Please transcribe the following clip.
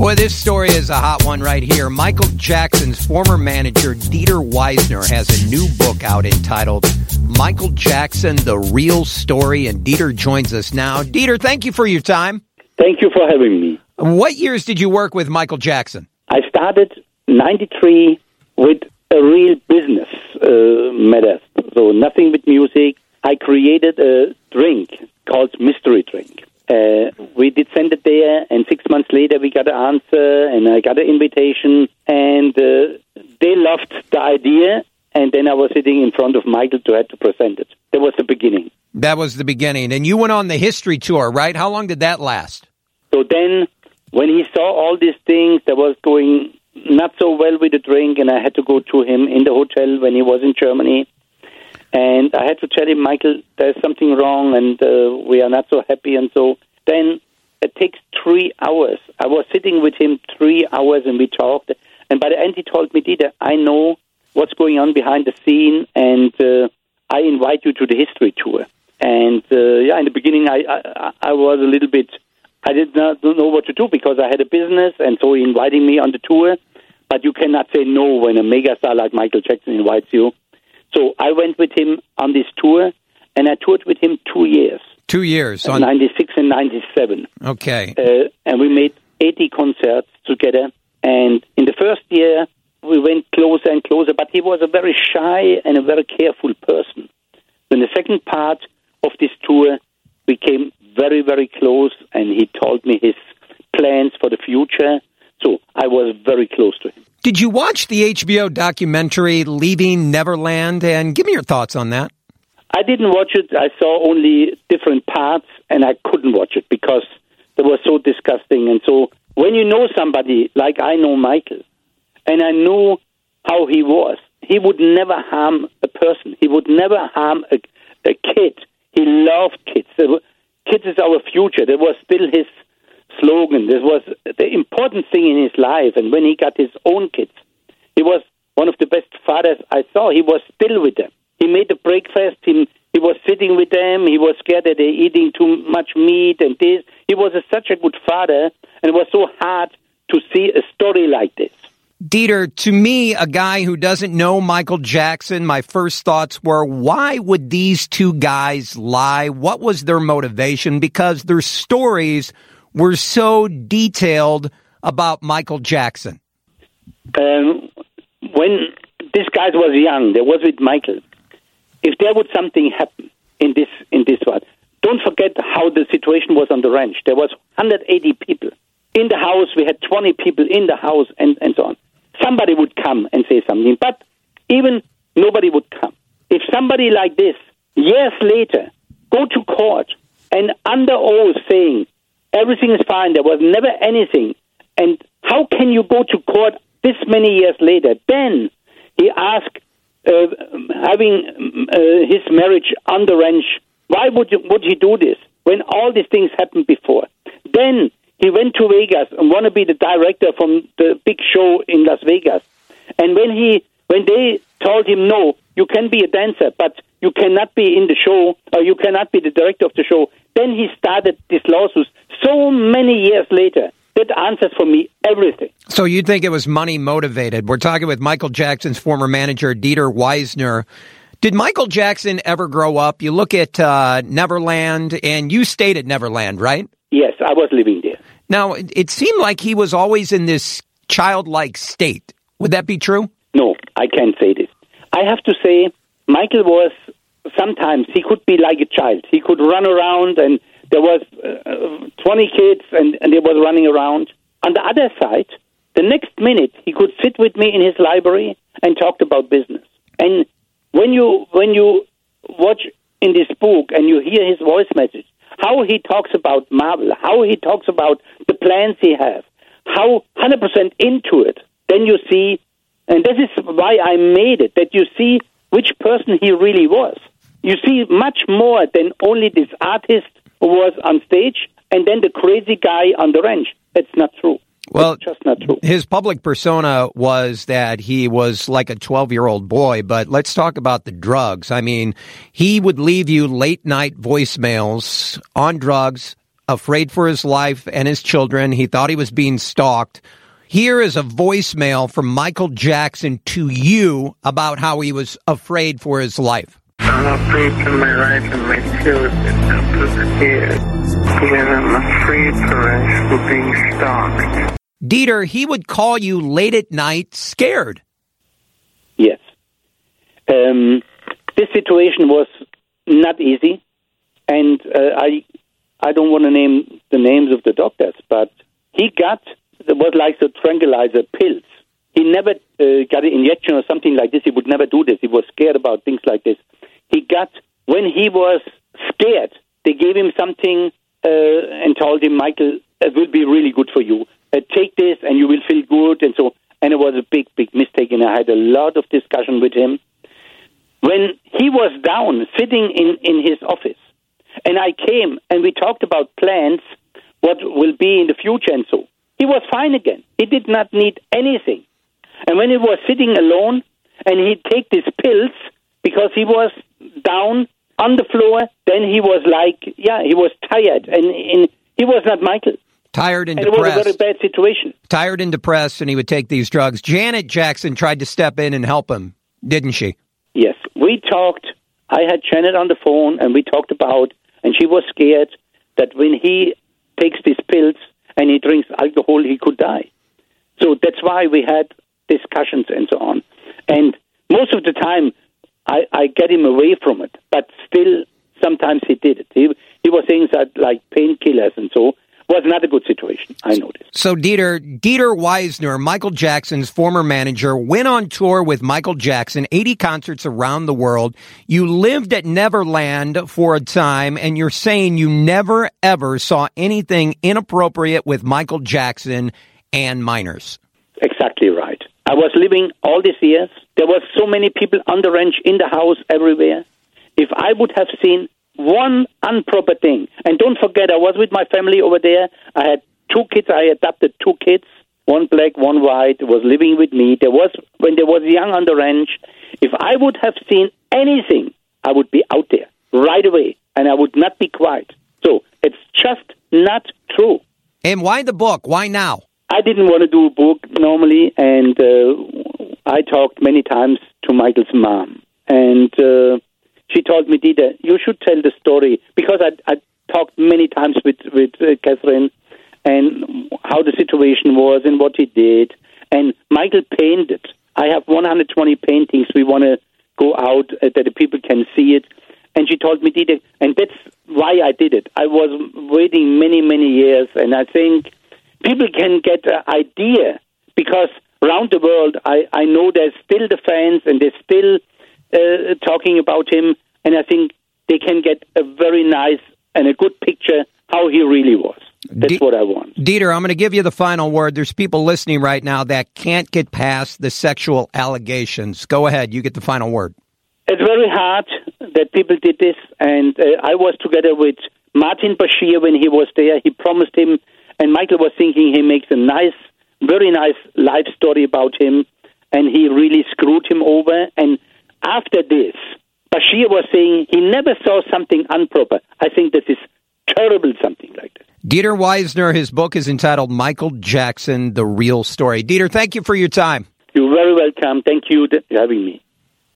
Boy, this story is a hot one right here. Michael Jackson's former manager, Dieter Wiesner, has a new book out entitled Michael Jackson, The Real Story, and Dieter joins us now. Dieter, thank you for your time. Thank you for having me. What years did you work with Michael Jackson? I started 93 with a real business uh, matter, so nothing with music. I created a drink called Mystery Drink. Uh, we did send it there, and six months later we got an answer, and I got an invitation, and uh, they loved the idea. And then I was sitting in front of Michael to have to present it. That was the beginning. That was the beginning, and you went on the history tour, right? How long did that last? So then, when he saw all these things that was going not so well with the drink, and I had to go to him in the hotel when he was in Germany. And I had to tell him, Michael, there's something wrong, and uh, we are not so happy. And so then it takes three hours. I was sitting with him three hours, and we talked. And by the end, he told me, Dieter, I know what's going on behind the scene, and uh, I invite you to the history tour. And uh, yeah, in the beginning, I, I I was a little bit, I did not know what to do because I had a business, and so he invited me on the tour. But you cannot say no when a megastar like Michael Jackson invites you. So I went with him on this tour, and I toured with him two years. Two years. On 96 and 97. Okay. Uh, and we made 80 concerts together. And in the first year, we went closer and closer, but he was a very shy and a very careful person. In the second part of this tour, we came very, very close, and he told me his plans for the future. So I was very close to him. Did you watch the HBO documentary Leaving Neverland? And give me your thoughts on that. I didn't watch it. I saw only different parts, and I couldn't watch it because they were so disgusting. And so, when you know somebody like I know Michael, and I knew how he was, he would never harm a person. He would never harm a, a kid. He loved kids. Kids is our future. That was still his slogan. This was the important thing in his life. And when he got his own kids, he was one of the best fathers I saw. He was still with them. He made the breakfast. He, he was sitting with them. He was scared that they're eating too much meat and this. He was a, such a good father, and it was so hard to see a story like this. Dieter, to me, a guy who doesn't know Michael Jackson, my first thoughts were, why would these two guys lie? What was their motivation? Because their stories were so detailed about Michael Jackson. Um, when this guy was young, there was with Michael. If there would something happen in this in this one, don't forget how the situation was on the ranch. There was 180 people in the house. We had 20 people in the house, and and so on. Somebody would come and say something, but even nobody would come. If somebody like this years later go to court and under oath saying everything is fine, there was never anything, and how can you go to court this many years later? Then he asked, having uh, his marriage the ranch, why would you, would he do this when all these things happened before? Then he went to Vegas and want to be the director from the big show in Las Vegas. And when he when they told him no, you can be a dancer, but you cannot be in the show or you cannot be the director of the show, then he started this lawsuit so many years later. That answers for me everything. So you think it was money motivated? We're talking with Michael Jackson's former manager, Dieter Wiesner. Did Michael Jackson ever grow up? You look at uh, Neverland, and you stayed at Neverland, right? Yes, I was living there. Now, it seemed like he was always in this childlike state. Would that be true? No, I can't say this. I have to say, Michael was sometimes, he could be like a child. He could run around, and there was uh, 20 kids, and, and they were running around. On the other side, the next minute, he could sit with me in his library and talked about business. And when you when you watch in this book and you hear his voice message, how he talks about Marvel, how he talks about the plans he has, how 100% into it, then you see, and this is why I made it, that you see which person he really was. You see much more than only this artist who was on stage and then the crazy guy on the ranch. That's not true. Well, it's just not true. His public persona was that he was like a 12 year old boy, but let's talk about the drugs. I mean, he would leave you late night voicemails on drugs afraid for his life and his children. He thought he was being stalked. Here is a voicemail from Michael Jackson to you about how he was afraid for his life. I'm afraid for my life and my children. I'm scared because I'm afraid for us for being stalked. Dieter, he would call you late at night scared. Yes. Um, this situation was not easy, and uh, I I don't want to name the names of the doctors, but he got it was like the tranquilizer pills. He never uh, got an injection or something like this. He would never do this. He was scared about things like this. He got when he was scared. They gave him something uh, and told him, Michael, it will be really good for you. Uh, take this and you will feel good. And so, and it was a big, big mistake. And I had a lot of discussion with him when he was down, sitting in in his office, and I came and we talked about plans, what will be in the future, and so he was fine again. He did not need anything. And when he was sitting alone and he'd take these pills because he was down on the floor, then he was like, yeah, he was tired and, and he was not Michael. Tired and, And depressed. it was a very bad situation. Tired and depressed, and he would take these drugs. Janet Jackson tried to step in and help him, didn't she? Yes, we talked. I had Janet on the phone, and we talked about, and she was scared that when he takes these pills and he drinks alcohol, he could die. So that's why we had discussions and so on. And most of the time, I, I get him away from it, but still, sometimes he did it. He, he was saying that like painkillers and so was not a good situation. I noticed. So Dieter, Dieter Wiesner, Michael Jackson's former manager, went on tour with Michael Jackson, 80 concerts around the world. You lived at Neverland for a time and you're saying you never ever saw anything inappropriate with Michael Jackson and minors. Exactly right. I was living all these years. There was so many people on the ranch, in the house, everywhere. If I would have seen one improper thing, and don't forget, I was with my family over there. I had two kids. I adopted two kids, one black, one white. Was living with me. There was when there was young on the ranch. If I would have seen anything, I would be out there right away, and I would not be quiet. So it's just not true. And why the book? Why now? I didn't want to do a book normally, and uh, I talked many times to Michael's mom, and uh, she told me, Dieter, you should tell the story because I, I talked many times with with uh, Catherine and how the situation was and what he did, and Michael painted. I have 120 paintings. We want to go out uh, that the people can see it. And she told me, Dieter, and that's why I did it. I was waiting many, many years, and I think people can get an idea because around the world, I, I know there's still the fans and they're still uh, talking about him, and I think they can get a very nice and a good picture how he really was. That's Di- what I want. Dieter, I'm going to give you the final word. There's people listening right now that can't get past the sexual allegations. Go ahead. You get the final word. It's very hard that people did this, and uh, I was together with Martin Bashir when he was there. He promised him, and Michael was thinking he makes a nice, very nice life story about him, and he really screwed him over. And after this, Bashir was saying he never saw something improper. I think this is terrible, something like this. Dieter Wiesner, his book is entitled Michael Jackson, The Real Story. Dieter, thank you for your time. You're very welcome. Thank you for having me.